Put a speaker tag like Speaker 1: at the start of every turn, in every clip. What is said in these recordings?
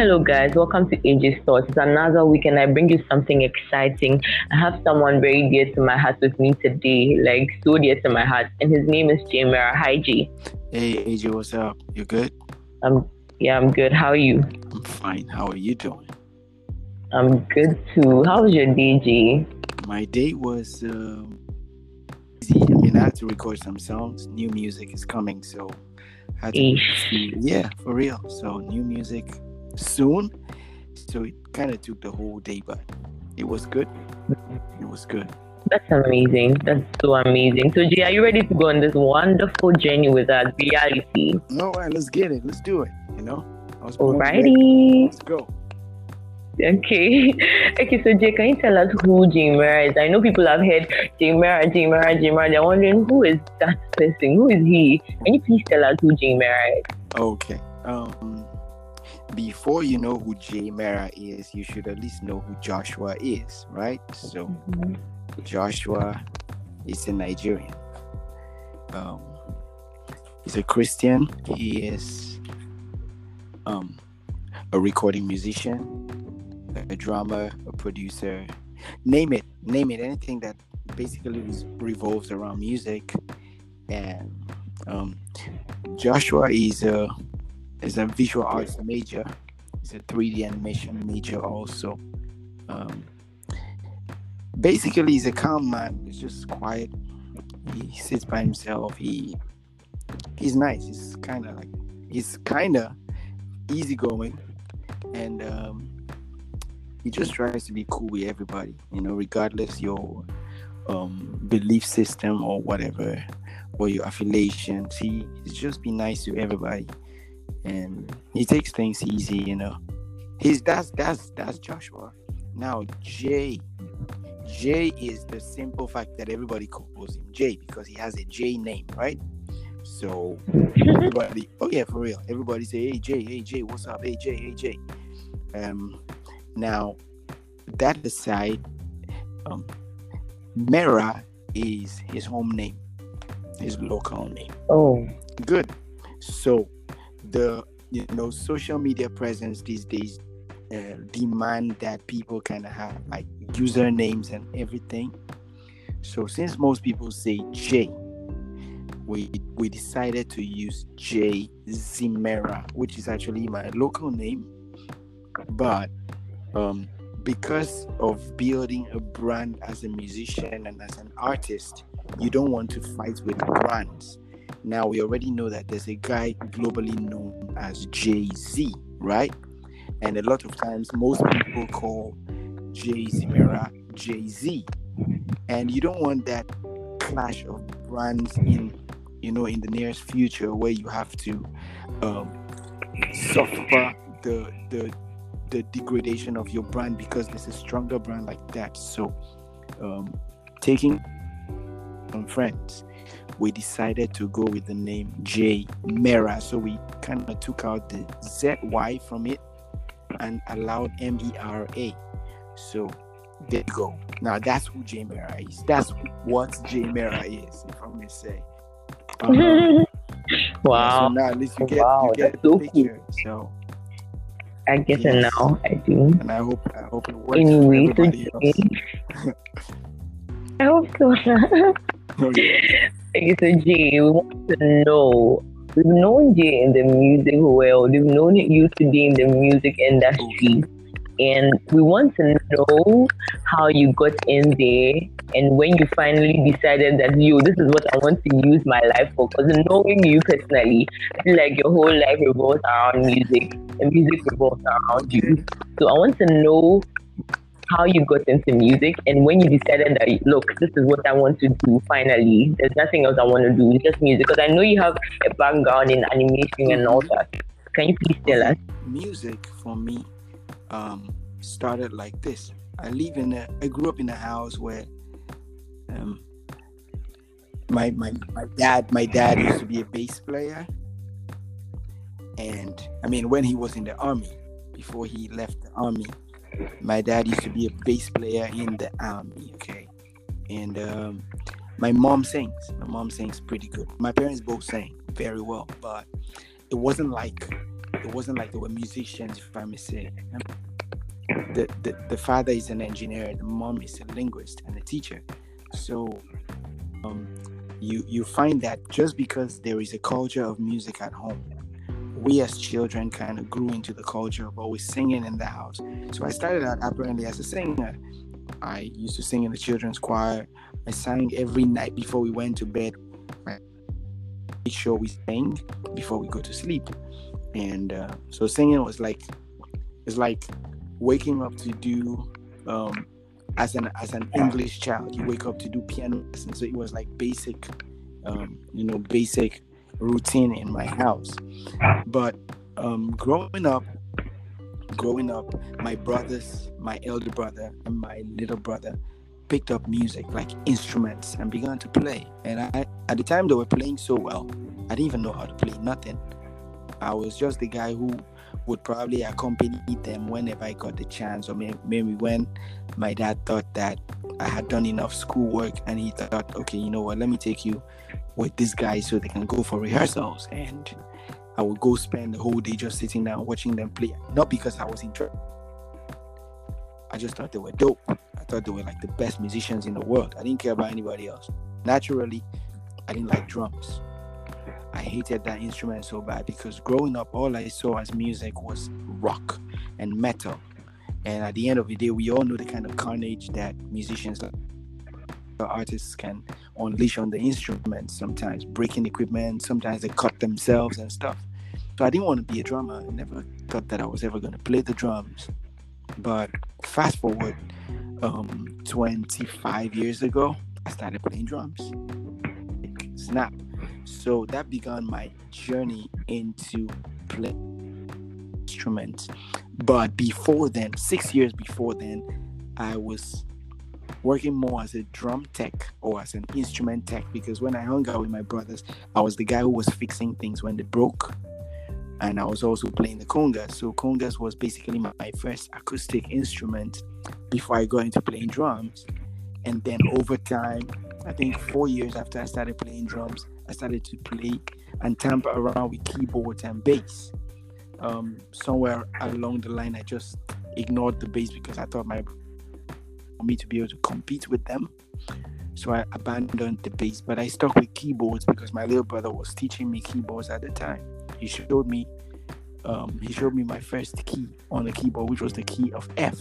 Speaker 1: Hello, guys. Welcome to AJ's Thoughts. It's another week, and I bring you something exciting. I have someone very dear to my heart with me today, like so dear to my heart, and his name is Jay Mera. Hi, G.
Speaker 2: Hey, AJ, what's up? You good?
Speaker 1: Um, yeah, I'm good. How are you?
Speaker 2: I'm fine. How are you doing?
Speaker 1: I'm good too. How was your day, G?
Speaker 2: My day was um, easy. I mean, I had to record some songs. New music is coming, so I had to yeah, for real. So new music soon. So it kind of took the whole day, but it was good. It was good.
Speaker 1: That's amazing. That's so amazing. So, G, are you ready to go on this wonderful journey with us? Reality.
Speaker 2: All right, let's get it. Let's do it. You know.
Speaker 1: Alrighty.
Speaker 2: Let's go.
Speaker 1: Okay. Okay, so Jay, can you tell us who Jay Mera is? I know people have heard Jay Mera, Jay Mera, Jay Mera. They're wondering who is that person? Who is he? Can you please tell us who Jay Mera is?
Speaker 2: Okay. Um, before you know who Jay Mera is, you should at least know who Joshua is, right? So Joshua is a Nigerian. Um, he's a Christian. He is um, a recording musician, a drummer, a producer. Name it, name it. Anything that basically revolves around music. And um, Joshua is a is a visual arts major. He's a 3D animation major also. Um, basically, he's a calm man. He's just quiet. He sits by himself. He he's nice. He's kind of like he's kind of easygoing, and um, he just tries to be cool with everybody. You know, regardless your um, belief system or whatever, or your affiliations. He he's just be nice to everybody, and he takes things easy. You know, he's that's that's that's Joshua. Now Jay. Jay is the simple fact that everybody calls him Jay because he has a J name, right? So everybody, oh yeah, for real. Everybody say, "Hey Jay, hey Jay, what's up? Hey Jay, hey Jay." Um, now that aside, um, Mera is his home name, his local name.
Speaker 1: Oh,
Speaker 2: Good. So the you know social media presence these days uh, demand that people of have like usernames and everything. So since most people say J, we we decided to use J Zimera, which is actually my local name, but um, because of building a brand as a musician and as an artist, you don't want to fight with brands. Now we already know that there's a guy globally known as Jay Z, right? And a lot of times, most people call Jay Zimera Jay Z, and you don't want that clash of brands in, you know, in the nearest future where you have to um, suffer the the the degradation of your brand because there's a stronger brand like that. So, um, taking some friends, we decided to go with the name J Mera. So we kind of took out the Z Y from it and allowed M E R A. So there you go. Now that's who J Mera is. That's what J Mera is, if I may say. Uh-huh.
Speaker 1: wow.
Speaker 2: So now at least you get
Speaker 1: Wow,
Speaker 2: you get the
Speaker 1: so
Speaker 2: picture. So
Speaker 1: I get it
Speaker 2: Yes.
Speaker 1: now. I do.
Speaker 2: and I hope I hope it works
Speaker 1: Anyway,
Speaker 2: for everybody else.
Speaker 1: I hope so.
Speaker 2: Oh,
Speaker 1: Okay, so Jay, we want to know. We've known Jay in the music world. We've known you to be in the music industry, and we want to know how you got in there and when you finally decided that yo, this is what I want to use my life for. Because knowing you personally, like your whole life revolves around music, and music revolves around you. So I want to know how you got into music and when you decided that look this is what i want to do finally. There's nothing else i want to do it's just music. Because i know you have a background in animation and all that. Can you please tell us?
Speaker 2: Music for me um started like this. I live in a i grew up in a house where um my my my dad my dad used to be a bass player. And i mean when he was in the army before he left the army my dad used to be a bass player in the army okay and um my mom sings my mom sings pretty good my parents both sang very well but it wasn't like it wasn't like they were musicians, if I may say. The, the, the father is an engineer, the mom is a linguist and a teacher. So um, you you find that just because there is a culture of music at home, we as children kind of grew into the culture of always singing in the house. So I started out apparently as a singer. I used to sing in the children's choir. I sang every night before we went to bed. I made sure we sang before we go to sleep. And uh, so singing was like it's like waking up to do um, as an as an English child. You wake up to do piano lessons. So it was like basic, um, you know, basic routine in my house. But um, growing up, growing up, my brothers, my elder brother, and my little brother picked up music like instruments and began to play. And I, at the time, they were playing so well, I didn't even know how to play nothing. I was just the guy who would probably accompany them whenever I got the chance, or maybe when my dad thought that I had done enough schoolwork and he thought, okay, you know what, let me take you with this guy so they can go for rehearsals. And I would go spend the whole day just sitting down watching them play. Not because I was interested. I just thought they were dope. I thought they were like the best musicians in the world. I didn't care about anybody else. Naturally, I didn't like drums. I hated that instrument so bad because growing up, all I saw as music was rock and metal. And at the end of the day, we all know the kind of carnage that musicians artists can unleash on the instruments sometimes breaking equipment sometimes they cut themselves and stuff. So i didn't want to be a drummer i never thought that i was ever going to play the drums. But fast forward um, 25 years ago i started playing drums. Snap so that began my journey into play instruments but before then six years before then i was working more as a drum tech or as an instrument tech because when I hung out with my brothers, I was the guy who was fixing things when they broke. And I was also playing the congas. So congas was basically my, first acoustic instrument before I got into playing drums. And then over time, I think four years after I started playing drums, I started to play and tamper around with keyboards and bass. Um, somewhere along the line, I just ignored the bass because I thought my for me to be able to compete with them. So I abandoned the bass, but I stuck with keyboards because my little brother was teaching me keyboards at the time. He showed me, um, he showed me my first key on the keyboard, which was the key of F.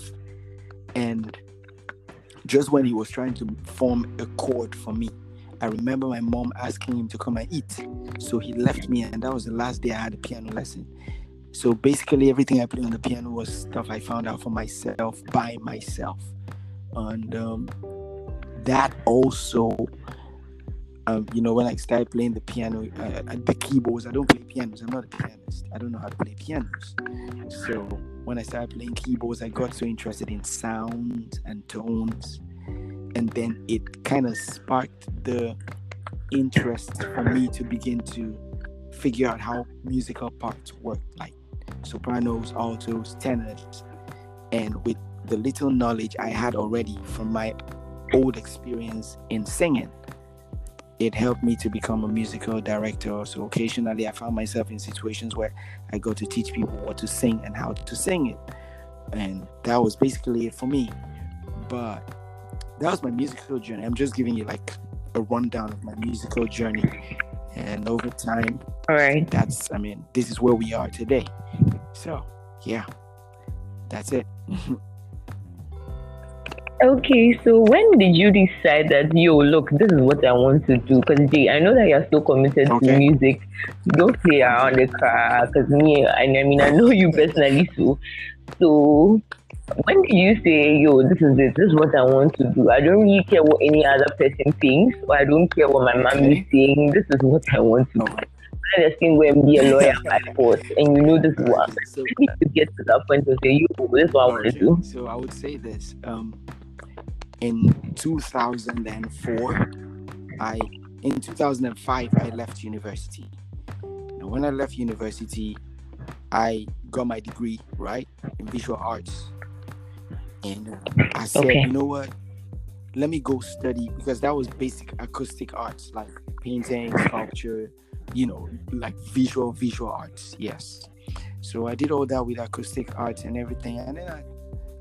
Speaker 2: And just when he was trying to form a chord for me, I remember my mom asking him to come and eat. So he left me, and that was the last day I had a piano lesson. So basically, everything I played on the piano was stuff I found out for myself by myself. And um, that also um, you know when i started playing the piano uh, the keyboards i don't play pianos. I'm not a pianist. I don't know how to play pianos. So when i started playing keyboards i got so interested in sounds and tones and then it kind of sparked the interest for me to begin to figure out how musical parts work like sopranos altos tenors and with the little knowledge I had already from my old experience in singing. It helped me to become a musical director. So occasionally I found myself in situations where I got to teach people what to sing and how to sing it. And that was basically it for me. But that was my musical journey. I'm just giving you like a rundown of my musical journey. And over time,
Speaker 1: all right,
Speaker 2: that's I mean, this is where we are today. So yeah, that's it.
Speaker 1: Okay, so when did you decide that yo, look, this is what I want to do? Because Jay, I know that you're so committed okay. to music. Don't play around the car. Because me, I, I mean, I know you personally, so so when did you say, yo, this is it, this is what I want to do? I don't really care what any other person thinks, or I don't care what my mom okay. is saying. This is what I want to do. I just can go and be a lawyer by force, and you know this one. So, you need to get to that point to say, you, this is what I want to do.
Speaker 2: So I would say this. Um, in 2004 i in 2005 i left university and when i left university i got my degree right in visual arts and i said okay. you know what let me go study because that was basic acoustic arts like painting sculpture you know like visual visual arts yes So I did all that with acoustic arts and everything. And then I,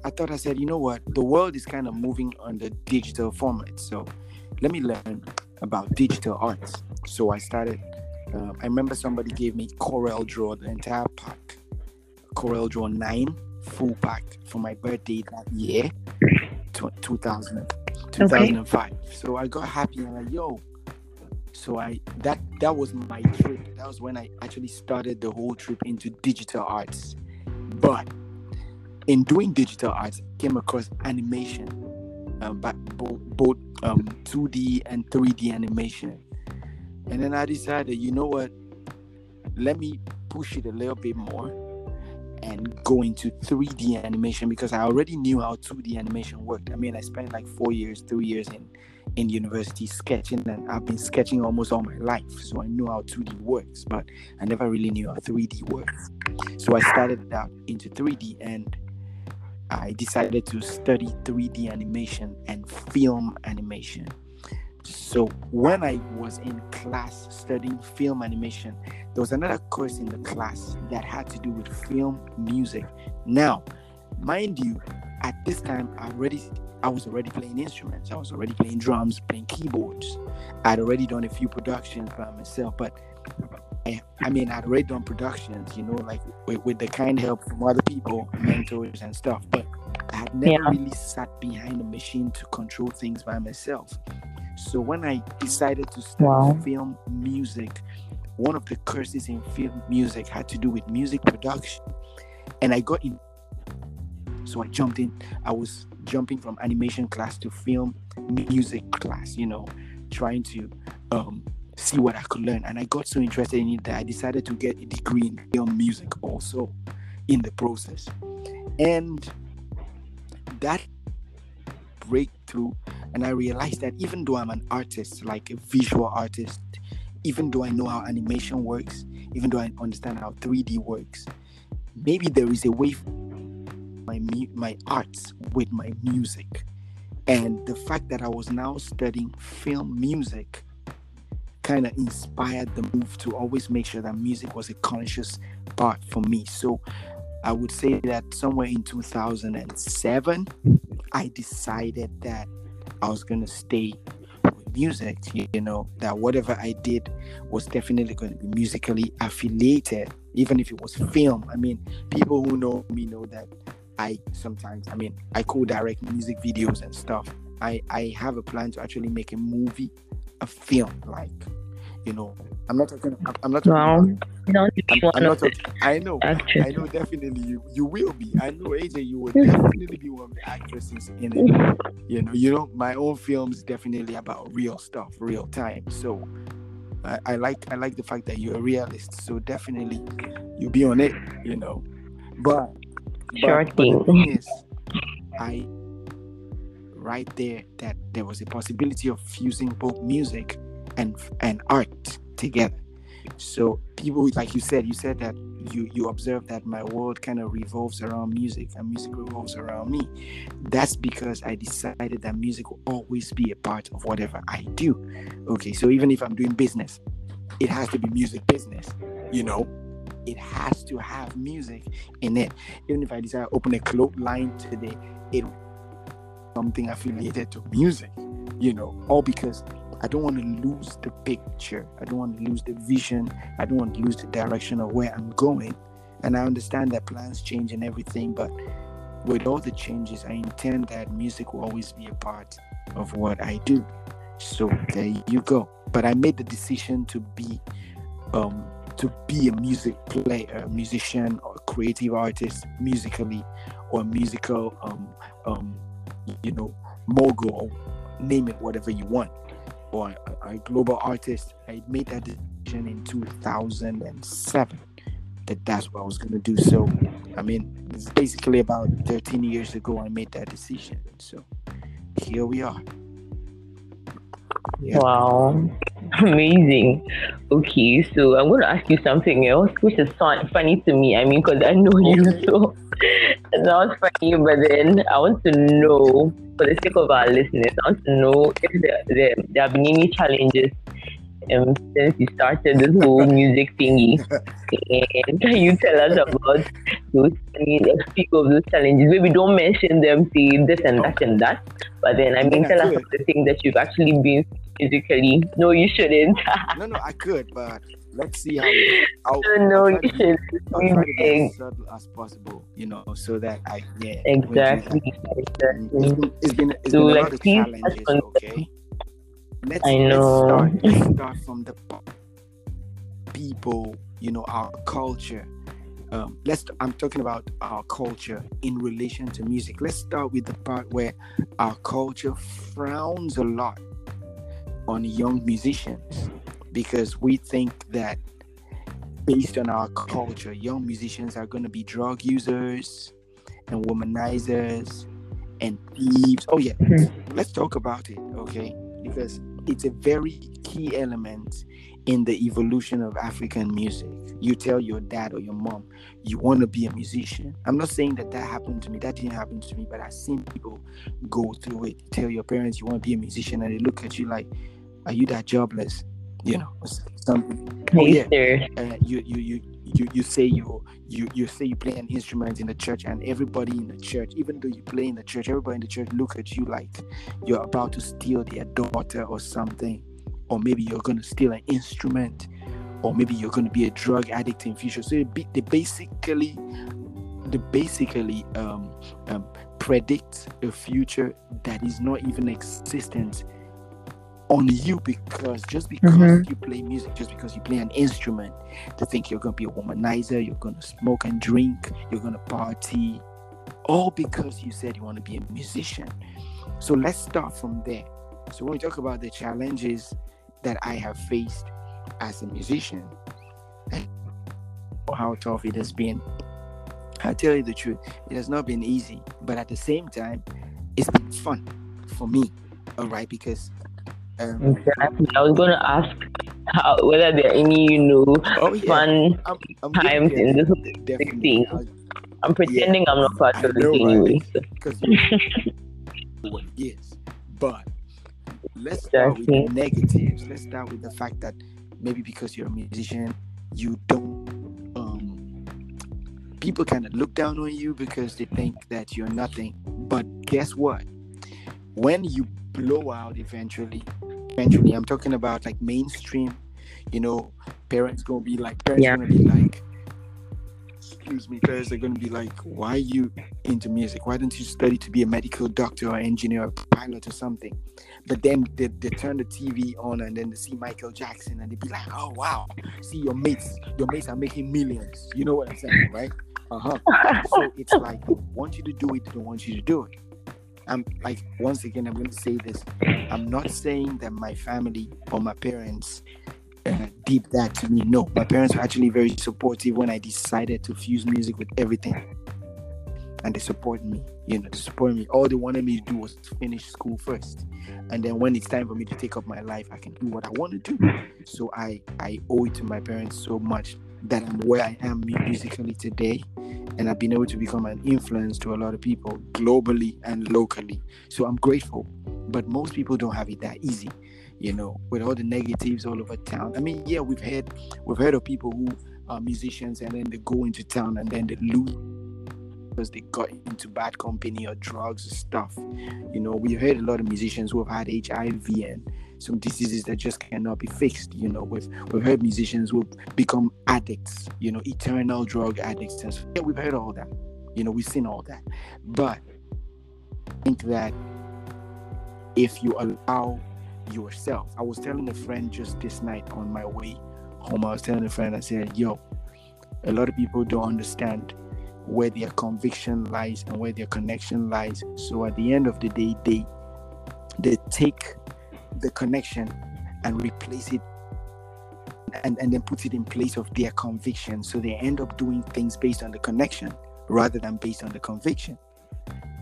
Speaker 2: I thought I said, you know what, the world is kind of moving on the digital format. So let me learn about digital arts. So I started. Uh, I remember somebody gave me Corel Draw, the entire pack, Corel Draw nine full pack for my birthday that year, 2000, 2005. Okay. So I got happy and like, yo. So I that that was my trip. That was when I actually started the whole trip into digital arts. But in doing digital arts, I came across animation, um, but both, both um, 2D and 3D animation. And then I decided, you know what? Let me push it a little bit more and go into 3D animation because I already knew how 2D animation worked. I mean, I spent like four years, three years in in university sketching, and I've been sketching almost all my life, so I know how 2D works, but I never really knew how 3D works. So I started out into 3D, and I decided to study 3D animation and film animation. So when I was in class studying film animation, there was another course in the class that had to do with film music. Now, mind you, at this time I already I was already playing instruments. I was already playing drums, playing keyboards. I'd already done a few productions by myself, but I, I mean, I'd already done productions, you know, like with, with the kind help from other people, mentors and stuff. But I had never yeah. really sat behind a machine to control things by myself. So when I decided to start wow. film music, one of the courses in film music had to do with music production. And I got in. So I jumped in. I was jumping from animation class to film music class, you know, trying to um, see what I could learn. And I got so interested in it that I decided to get a degree in film music also in the process. And that breakthrough and I realized that even though I'm an artist, like a visual artist, even though I know how animation works, even though I understand how 3D works, maybe there is a way my my arts with my music. And the fact that I was now studying film music kind of inspired the move to always make sure that music was a conscious part for me. So I would say that somewhere in 2007, I decided that I was going to stay with music, you know, that whatever I did was definitely going to be musically affiliated, even if it was film. I mean, people who know me know that I sometimes, I mean, I co direct music videos and stuff. I, I have a plan to actually make a movie, a film, like you know i'm not talking i'm not talking wow. about, I'm, I'm not talking, i know actress. i know definitely you you will be i know aj you will definitely be one of the actresses in it you know you know my own films definitely about real stuff real time so I, I like i like the fact that you're a realist so definitely you'll be on it you know but
Speaker 1: sure
Speaker 2: but, thing. But the thing is, i right there that there was a possibility of fusing both music and and art together. So people, like you said, you said that you you observe that my world kind of revolves around music and music revolves around me. That's because I decided that music will always be a part of whatever I do. Okay, so even if I'm doing business, it has to be music business. You know, it has to have music in it. Even if I decide to open a clothing line today, it something affiliated to music. You know, all because I don't want to lose the picture. I don't want to lose the vision. I don't want to lose the direction of where I'm going. And I understand that plans change and everything, but with all the changes, I intend that music will always be a part of what I do. So there you go. But I made the decision to be um to be a music player, a musician or a creative artist musically or musical um um you know mogul name it whatever you want or a, a global artist. I made that decision in 2007 that that's what I was going to do. So, I mean, it's basically about 13 years ago I made that decision. So, here we are.
Speaker 1: Yeah. Wow, amazing. Okay, so I'm going to ask you something else, which is funny to me. I mean, because I know you, so it's not funny, but then I want to know for the sake of our listeners, I want to know if there, there, there have been any challenges um, since you started this whole music thingy. and can you tell us about those, I mean, speak of those challenges? Maybe don't mention them, say this and that and that. But then, I mean, tell us about the thing that you've actually been physically. No, you shouldn't.
Speaker 2: no, no, I could, but let's see how.
Speaker 1: I'll, no, I'll you should.
Speaker 2: I'll try to be as subtle as possible, you know, so that I yeah.
Speaker 1: Exactly.
Speaker 2: exactly. It's been, it's been, it's so been a lot of challenges. Okay. Let's,
Speaker 1: I know.
Speaker 2: Let's start, let's start from the people, you know, our culture. Um, let's. I'm talking about our culture in relation to music. Let's start with the part where our culture frowns a lot on young musicians because we think that based on our culture, young musicians are going to be drug users and womanizers and thieves. Oh, yeah, hmm. let's talk about it, okay? Because it's a very key element in the evolution of African music. You tell your dad or your mom you want to be a musician. I'm not saying that that happened to me. That didn't happen to me, but I've seen people go through it. Tell your parents you want to be a musician, and they look at you like, "Are you that jobless?" you know something oh, yeah uh, you, you you you you say you you you say you play an instrument in the church and everybody in the church even though you play in the church everybody in the church look at you like you're about to steal their daughter or something. Or maybe you're going to steal an instrument. Or maybe you're going to be a drug addict in future. So they, they basically they basically um, um, predict a future that is not even existent on you because just because mm-hmm. you play music, just because you play an instrument, to think you're gonna be a womanizer, you're gonna smoke and drink, you're gonna party, all because you said you want to be a musician. So let's start from there. So when we talk about the challenges that I have faced as a musician, and how tough it has been, I tell you the truth, it has not been easy, but at the same time, it's been fun for me. All right, because
Speaker 1: exactly. I was going to ask how, whether there are any, you know, oh, yeah. fun I'm, I'm times in this thing. I'm pretending yeah, I'm not part of it anyway. Because
Speaker 2: it is. But let's start with the negatives. Let's start with the fact that maybe because you're a musician, you don't. Um, people kind of look down on you because they think that you're nothing. But guess what? When you blow out eventually, eventually. I'm talking about like mainstream, you know, parents gonna be like parents yeah. gonna be like excuse me, parents are gonna be like, Why are you into music? Why don't you study to be a medical doctor or engineer or pilot or something? But then they, they turn the TV on and then they see Michael Jackson and they be like, Oh wow, see your mates, your mates are making millions. You know what I'm saying, right? Uh-huh. so it's like they want you to do it, they don't want you to do it. I'm like once again I'm going to say this. I'm not saying that my family or my parents uh, did that to me. No, my parents were actually very supportive when I decided to fuse music with everything, and they supported me. You know, they supported me. All they wanted me to do was finish school first, and then when it's time for me to take up my life, I can do what I want to do. So I I owe it to my parents so much that I'm where I am musically today and I've been able to become an influence to a lot of people globally and locally. So I'm grateful. But most people don't have it that easy, you know, with all the negatives all over town. I mean, yeah, we've heard we've heard of people who are musicians and then they go into town and then they lose because they got into bad company or drugs or stuff. You know, we've heard a lot of musicians who have had HIV and some diseases that just cannot be fixed. You know, we've we've heard musicians will become addicts, you know, eternal drug addicts. And so, yeah, we've heard all that. You know, we've seen all that. But I think that if you allow yourself, I was telling a friend just this night on my way home, I was telling a friend, I said, yo, a lot of people don't understand where their conviction lies and where their connection lies. So at the end of the day, they they take the connection and replace it and, and then put it in place of their conviction. So they end up doing things based on the connection rather than based on the conviction.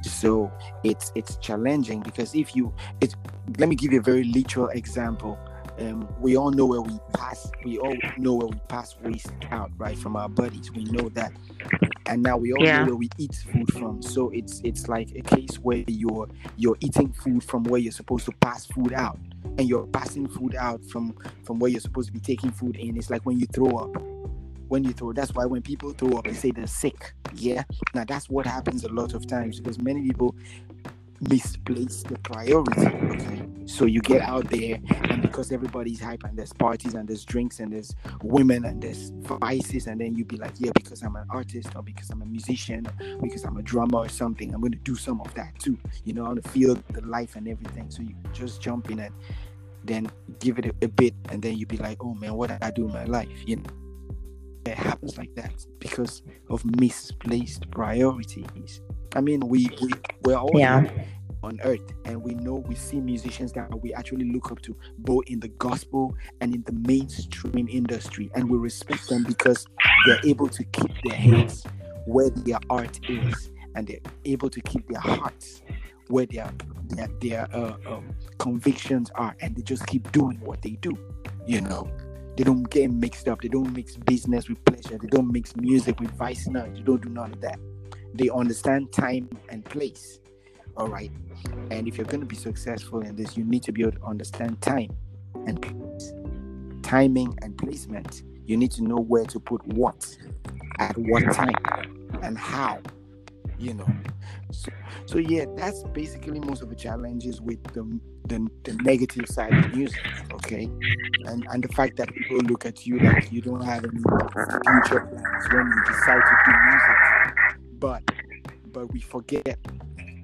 Speaker 2: So it's it's challenging because if you it's let me give you a very literal example. Um, we all know where we pass. We all know where we pass waste out, right, from our bodies. We know that, and now we all
Speaker 1: Yeah.
Speaker 2: know where we eat food from. So it's it's like a case where you're you're eating food from where you're supposed to pass food out, and you're passing food out from from where you're supposed to be taking food in. It's like when you throw up. When you throw, that's why when people throw up, they say they're sick. Yeah. Now that's what happens a lot of times because many people misplace the priority. Okay. So you get out there, and because everybody's hype, and there's parties, and there's drinks, and there's women, and there's vices, and then you be like, yeah, because I'm an artist, or because I'm a musician, or because I'm a drummer or something, I'm going to do some of that too. You know, want to feel the life and everything. So you just jump in and then give it a, a bit, and then you be like, oh man, what did I do in my life? You know. It happens like that because of misplaced priorities. I mean, we, we we're all
Speaker 1: Yeah.
Speaker 2: on earth and we know we see musicians that we actually look up to both in the gospel and in the mainstream industry and we respect them because they're able to keep their heads where their art is and they're able to keep their hearts where their their, their uh, um, convictions are and they just keep doing what they do you know they don't get mixed up. They don't mix business with pleasure. They don't mix music with vice no they don't do none of that. They understand time and place. All right? And if you're going to be successful in this you need to be able to understand time and place. timing and placement. You need to know where to put what at what time and how you know. So, so yeah that's basically most of the challenges with the, the the negative side of music okay? And and the fact that people look at you like you don't have any future plans when you decide to do music. But but we forget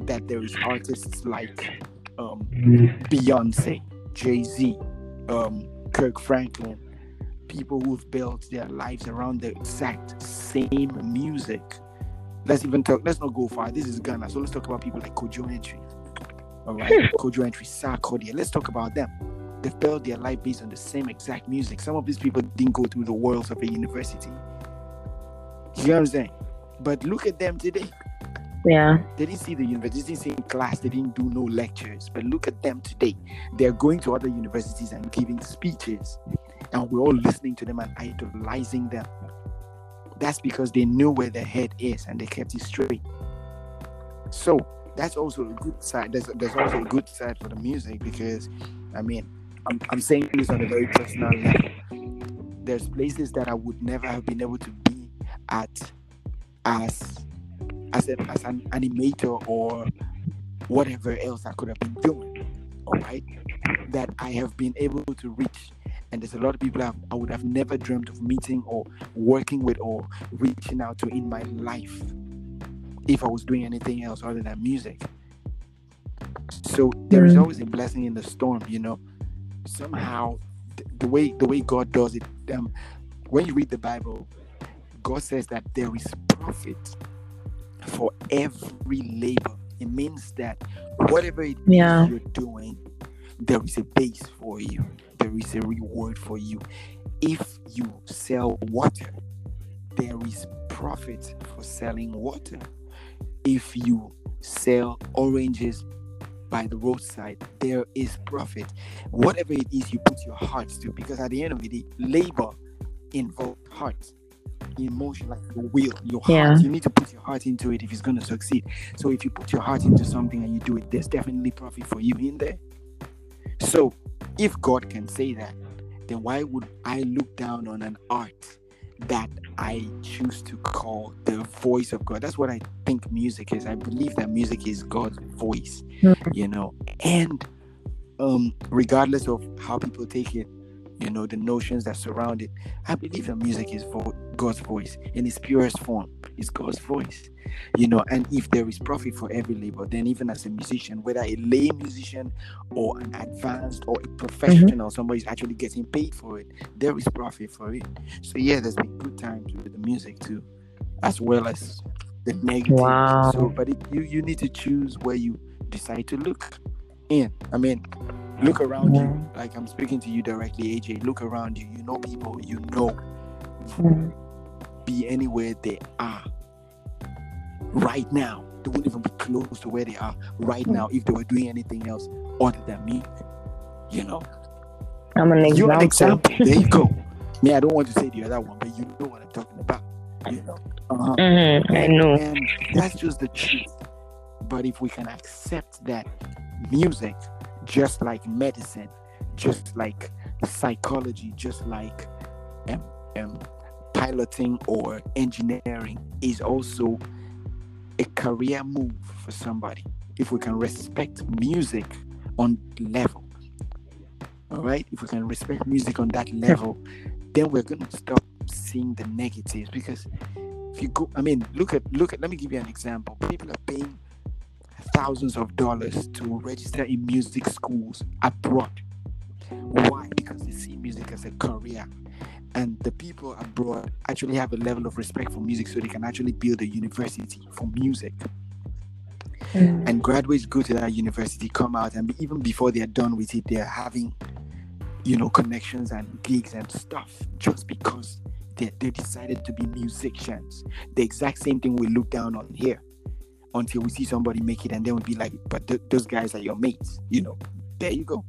Speaker 2: that there is artists like um, Beyonce, Jay Z, um, Kirk Franklin, people who've built their lives around the exact same music. Let's even talk. Let's not go far. This is Ghana, so let's talk about people like Kojo Antwi. All right, Kojo Antwi, Sarkodie. Let's talk about them. They've built their life based on the same exact music. Some of these people didn't go through the worlds of a university. You know what I'm saying? But look at them today.
Speaker 1: Yeah.
Speaker 2: They didn't see the university, they didn't see class, they didn't do no lectures. But look at them today. They're going to other universities and giving speeches. And we're all listening to them and idolizing them. That's because they knew where their head is and they kept it straight. So that's also a good side. There's, there's also a good side for the music because, I mean, I'm, I'm saying this on a very personal level. There's places that I would never have been able to be at as as, a, as an animator or whatever else I could have been doing. All right, that I have been able to reach, and there's a lot of people I've, I would have never dreamt of meeting or working with or reaching out to in my life if I was doing anything else other than music. So there is
Speaker 1: Mm.
Speaker 2: always a blessing in the storm, you know. Somehow, th- the way the way God does it, um, when you read the Bible, God says that there is profit for every labor. It means that whatever it is
Speaker 1: Yeah.
Speaker 2: you're doing, there is a base for you. There is a reward for you. If you sell water, there is profit for selling water. If you sell oranges by the roadside, there is profit. Whatever it is you put your heart to, because at the end of the day, labor involves heart emotion, like your will, your heart.
Speaker 1: Yeah.
Speaker 2: You need to put your heart into it if it's going to succeed. So if you put your heart into something and you do it, there's definitely profit for you in there. So if God can say that, then why would I look down on an art that I choose to call the voice of God? That's what I think music is. I believe that music is God's voice,
Speaker 1: Mhm.
Speaker 2: you know, and um, regardless of how people take it, you know, the notions that surround it, I believe that music is vo- God's voice in its purest form. It's God's voice, you know. And if there is profit for every labor, then even as a musician, whether a lay musician or an advanced or a professional, somebody's actually getting paid for it, there is profit for it. So yeah, there's been good times with the music too, as well as the negative.
Speaker 1: Wow.
Speaker 2: So, but it, you you need to choose where you decide to look in. I mean, look around
Speaker 1: Yeah.
Speaker 2: you. Like I'm speaking to you directly, AJ. Look around you. You know people. You know
Speaker 1: Mm.
Speaker 2: Be anywhere they are right now. They wouldn't even be close to where they are right now if they were doing anything else other than music. You know?
Speaker 1: I'm an example.
Speaker 2: You're an example. There you go. Me, I don't want to say the other one, but you know what I'm talking about. You know. Uh-huh.
Speaker 1: Mhm, I know.
Speaker 2: And that's just the truth. But if we can accept that music, just like medicine, just like psychology, just like um, um, piloting or engineering, is also a career move for somebody. If we can respect music on level, all right, if we can respect music on that level, then we're going to stop seeing the negatives because if you go i mean look at look at let me give you an example. People are paying thousands of dollars to register in music schools abroad. Why? Because they see music as a career and the people abroad actually have a level of respect for music so they can actually build a university for music.
Speaker 1: Mm.
Speaker 2: and graduates go to that university come out and even before they're done with it they're having you know connections and gigs and stuff just because they, they decided to be musicians. The exact same thing we look down on here until we see somebody make it and then we'll be like but th- those guys are your mates you know? There you go.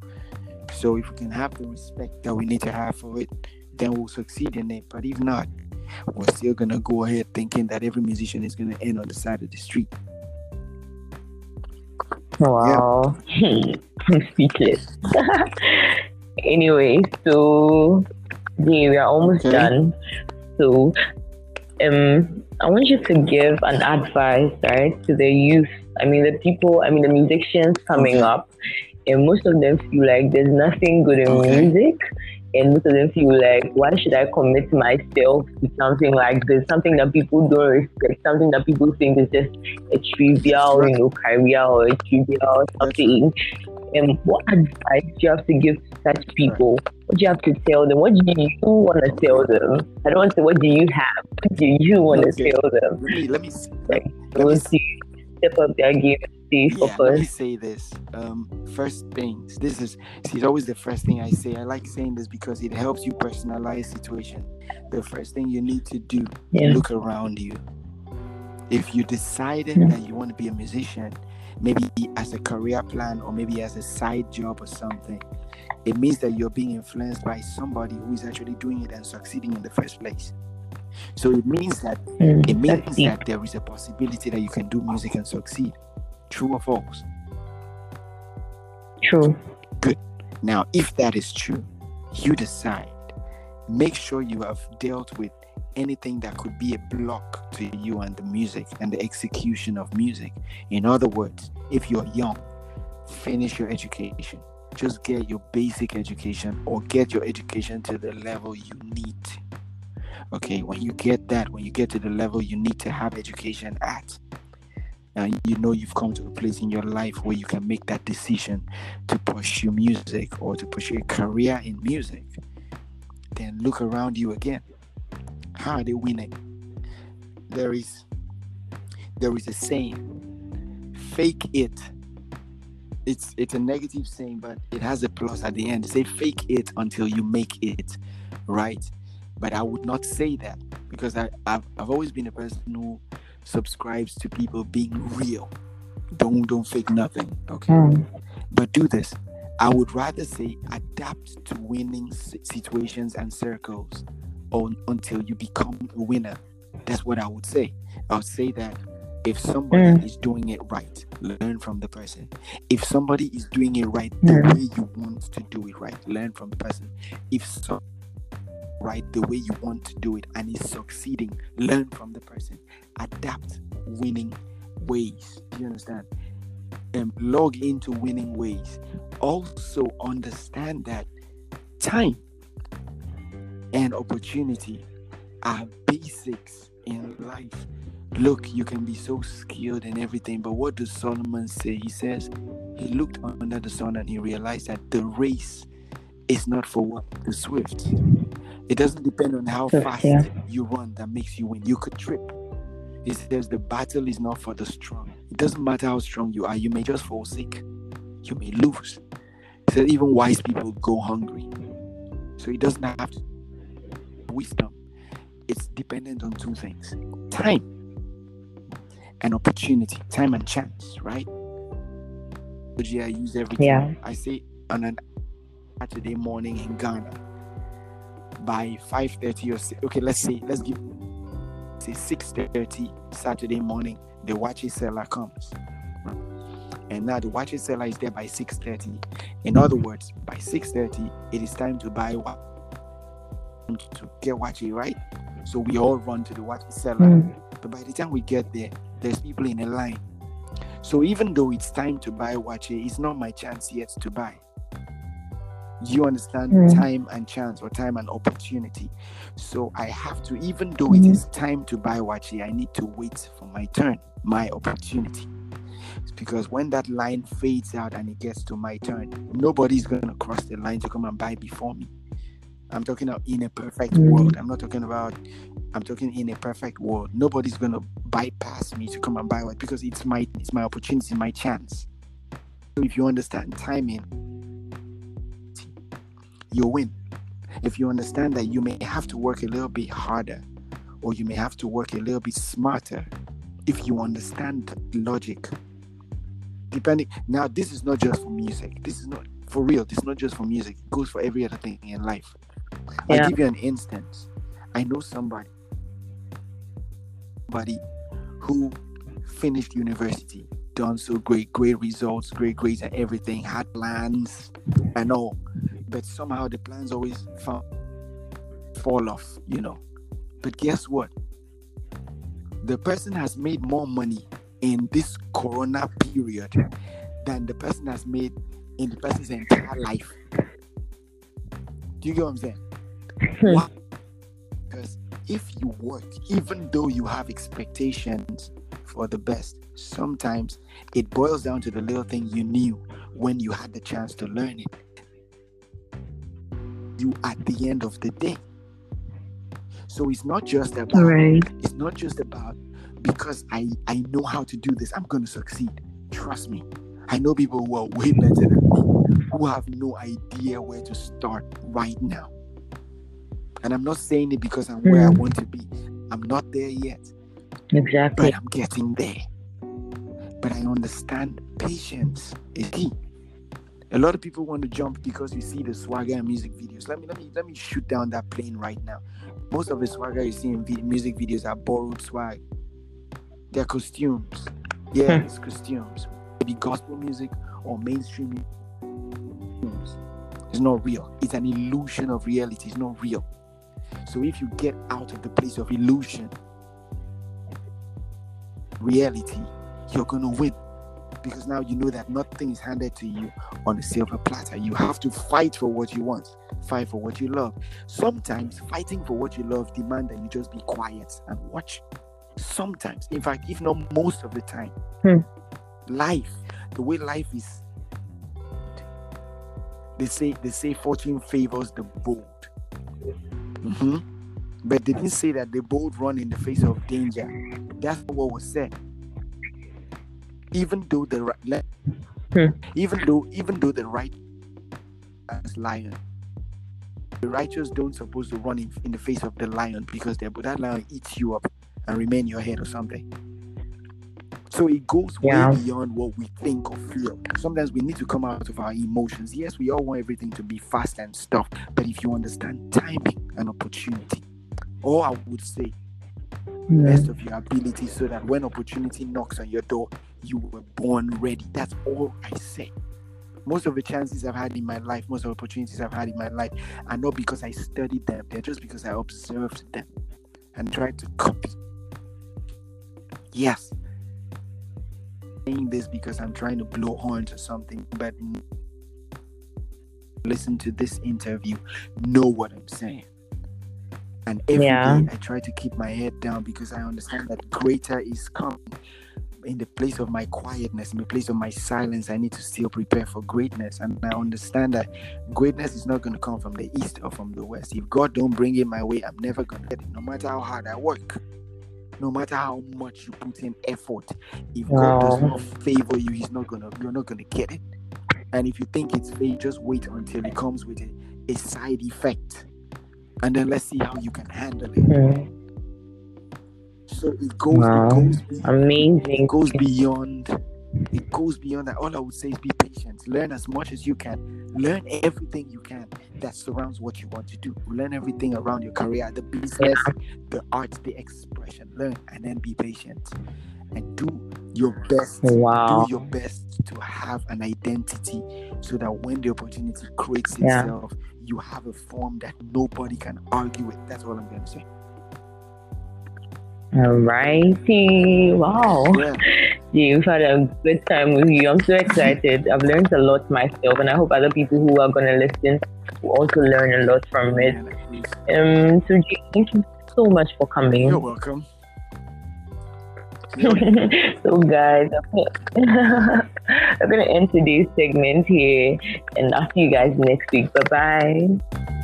Speaker 2: So if we can have the respect that we need to have for it then we'll succeed in it but if not we're still gonna go ahead thinking that every musician is gonna end on the side of the street
Speaker 1: Wow. I'm speechless. anyway, so yeah, we are almost
Speaker 2: Okay.
Speaker 1: done. So um I want you to give an advice, right, to the youth. I mean the people I mean the musicians coming
Speaker 2: Okay.
Speaker 1: up and most of them feel like there's nothing good in
Speaker 2: Okay.
Speaker 1: music. And most of them feel like, why should I commit myself to something like this? Something that people don't respect, something that people think is just a trivial, you know, career or a trivial something. And what advice do you have to give to such people? What do you have to tell them? What do you want to tell them? I don't want to say what do you have? What do you want
Speaker 2: Okay.
Speaker 1: to tell them?
Speaker 2: let me let me
Speaker 1: Like,
Speaker 2: let me
Speaker 1: We'll see. Step up their game stay
Speaker 2: yeah, let me say this. Um, first things. This is see, it's always the first thing I say. I like saying this because it helps you personalize situation. The first thing you need to do,
Speaker 1: Yeah.
Speaker 2: look around you. If you decided
Speaker 1: Yeah.
Speaker 2: that you want to be a musician, maybe as a career plan or maybe as a side job or something, it means that you're being influenced by somebody who is actually doing it and succeeding in the first place. So it means that
Speaker 1: Mm,
Speaker 2: it means that there is a possibility that you can do music and succeed. True or false?
Speaker 1: True. Good.
Speaker 2: Now, if that is true, you decide. Make sure you have dealt with anything that could be a block to you and the music and the execution of music. In other words, if you're young, finish your education. Just get your basic education or get your education to the level you need. Okay, when you get that, when you get to the level you need to have education at, and you know you've come to a place in your life where you can make that decision to pursue music or to pursue a career in music, then look around you again. How are they winning? There is there is a saying, fake it. It's it's a negative saying, but it has a plus at the end. Say fake it until you make it, right? But I would not say that because I, I've, I've always been a person who subscribes to people being real. Don't don't fake nothing. Okay.
Speaker 1: Mm.
Speaker 2: But do this. I would rather say adapt to winning situations and circles on, until you become a winner. That's what I would say. I would say that if somebody
Speaker 1: Mm.
Speaker 2: is doing it right, learn from the person. If somebody is doing it right the
Speaker 1: Mm.
Speaker 2: way you want to do it right, learn from the person. If so right the way you want to do it and is succeeding, learn from the person. Adapt winning ways. Do you understand? um, log into winning ways. Also understand that time and opportunity are basics in life. Look, you can be so skilled in everything, but what does Solomon say? He says he looked under the sun and he realized that the race is not for what the swift. It doesn't depend on how fast
Speaker 1: yeah.
Speaker 2: you run that makes you win. You could trip. He says the battle is not for the strong. It doesn't matter how strong you are, you may just fall sick. You may lose. He said even wise people go hungry. So it doesn't have to wisdom. It's dependent on two things. Time and opportunity. Time and chance, right? I use everything.
Speaker 1: Yeah.
Speaker 2: I say on an Saturday morning in Ghana by 5:30 or 6, okay, let's say let's give say 6:30 Saturday morning, the waakye seller comes. And now the waakye seller is there by 6:30. In other words, by 6:30, it is time to buy what to get waakye, right? So we all run to the waakye seller. Mm. But by the time we get there, there's people in a line. So even though it's time to buy waakye, it's not my chance yet to buy you understand? Mm. time and chance or time and opportunity. So i have to even though mm. it is time to buy waakye i need to wait for my turn my opportunity. It's because when that line fades out and it gets to my turn nobody's going to cross the line to come and buy before me. I'm talking about in a perfect mm. world. I'm not talking about i'm talking in a perfect world. Nobody's going to bypass me to come and buy what because it's my it's my opportunity my chance. So if you understand timing you win. If you understand that you may have to work a little bit harder or you may have to work a little bit smarter, if you understand logic, depending now, this is not just for music, this is not for real, this is not just for music, it goes for every other thing in life. Yeah. I'll give you an instance. I know somebody, somebody who finished university, done so great, great results, great grades and everything, had plans and all but somehow the plans always fall, fall off, you know. But guess what? The person has made more money in this corona period than the person has made in the person's entire life. Do you get what I'm saying? Hmm. Why? Because if you work, even though you have expectations for the best, sometimes it boils down to the little thing you knew when you had the chance to learn it you at the end of the day. So it's not just about right. it's not just about because I I know how to do this, I'm gonna succeed. Trust me. I know people who are way better than me who have no idea where to start right now. And I'm not saying it because I'm mm. where I hmm. want to be. I'm not there yet.
Speaker 1: Exactly.
Speaker 2: But I'm getting there. But I understand patience is key a lot of people want to jump because you see the swagger and music videos. Let me let me let me shoot down that plane right now. Most of the swagger you see in v- music videos are borrowed swag. They're costumes. Yeah, hmm. it's costumes. Maybe gospel music or mainstream music. It's not real. It's an illusion of reality. It's not real. So if you get out of the place of illusion, reality, you're gonna win because now you know that nothing is handed to you on a silver platter. You have to fight for what you want, fight for what you love. Sometimes fighting for what you love demand that you just be quiet and watch. Sometimes, in fact, if not most of the time, hmm. life, the way life is, they say they say fortune favors the bold. Mm-hmm. But they didn't say that the bold run in the face of danger. That's what was said even do the right, hmm. even do even though the right as lion, the righteous don't supposed to run in, in the face of the lion because that lion eats you up and remain your head or something. So it goes yeah. way beyond what we think or feel. Sometimes we need to come out of our emotions. Yes, we all want everything to be fast and stuff, but if you understand timing and opportunity, all I would say, yeah. best of your ability, so that when opportunity knocks on your door, you were born ready. That's all I say. Most of the chances I've had in my life, most of the opportunities I've had in my life are not because I studied them, they're just because I observed them and tried to copy. Yes. I'm saying this because I'm trying to blow horns or something, but listen to this interview, know what I'm saying. And every yeah. day I try to keep my head down because I understand that greater is coming in the place of my quietness, in the place of my silence, I need to still prepare for greatness. And I understand that greatness is not going to come from the east or from the west. If God don't bring it my way, I'm never going to get it, no matter how hard I work. No matter how much you put in effort, if God does not favor you, He's not gonna, you're not gonna get it. And if you think it's fake, just wait until it comes with a, a side effect, and then let's see how you can handle it. So it goes, wow. it goes beyond,
Speaker 1: amazing.
Speaker 2: It goes beyond. It goes beyond that. All I would say is be patient. Learn as much as you can. Learn everything you can that surrounds what you want to do. Learn everything around your career, the business, the art, the expression. Learn and then be patient and do your best.
Speaker 1: Wow.
Speaker 2: Do your best to have an identity so that when the opportunity creates
Speaker 1: Yeah.
Speaker 2: itself, you have a form that nobody can argue with. That's all I'm going to say.
Speaker 1: Alrighty. Wow.
Speaker 2: Yeah.
Speaker 1: We've had a good time with you. I'm so excited. I've learned a lot myself, and I hope other people who are going to listen will also learn a lot from it. Um, so, Jay, thank you so much for coming.
Speaker 2: You're welcome.
Speaker 1: so guys I'm I'm gonna end today's segment here and i'll see you guys next week bye bye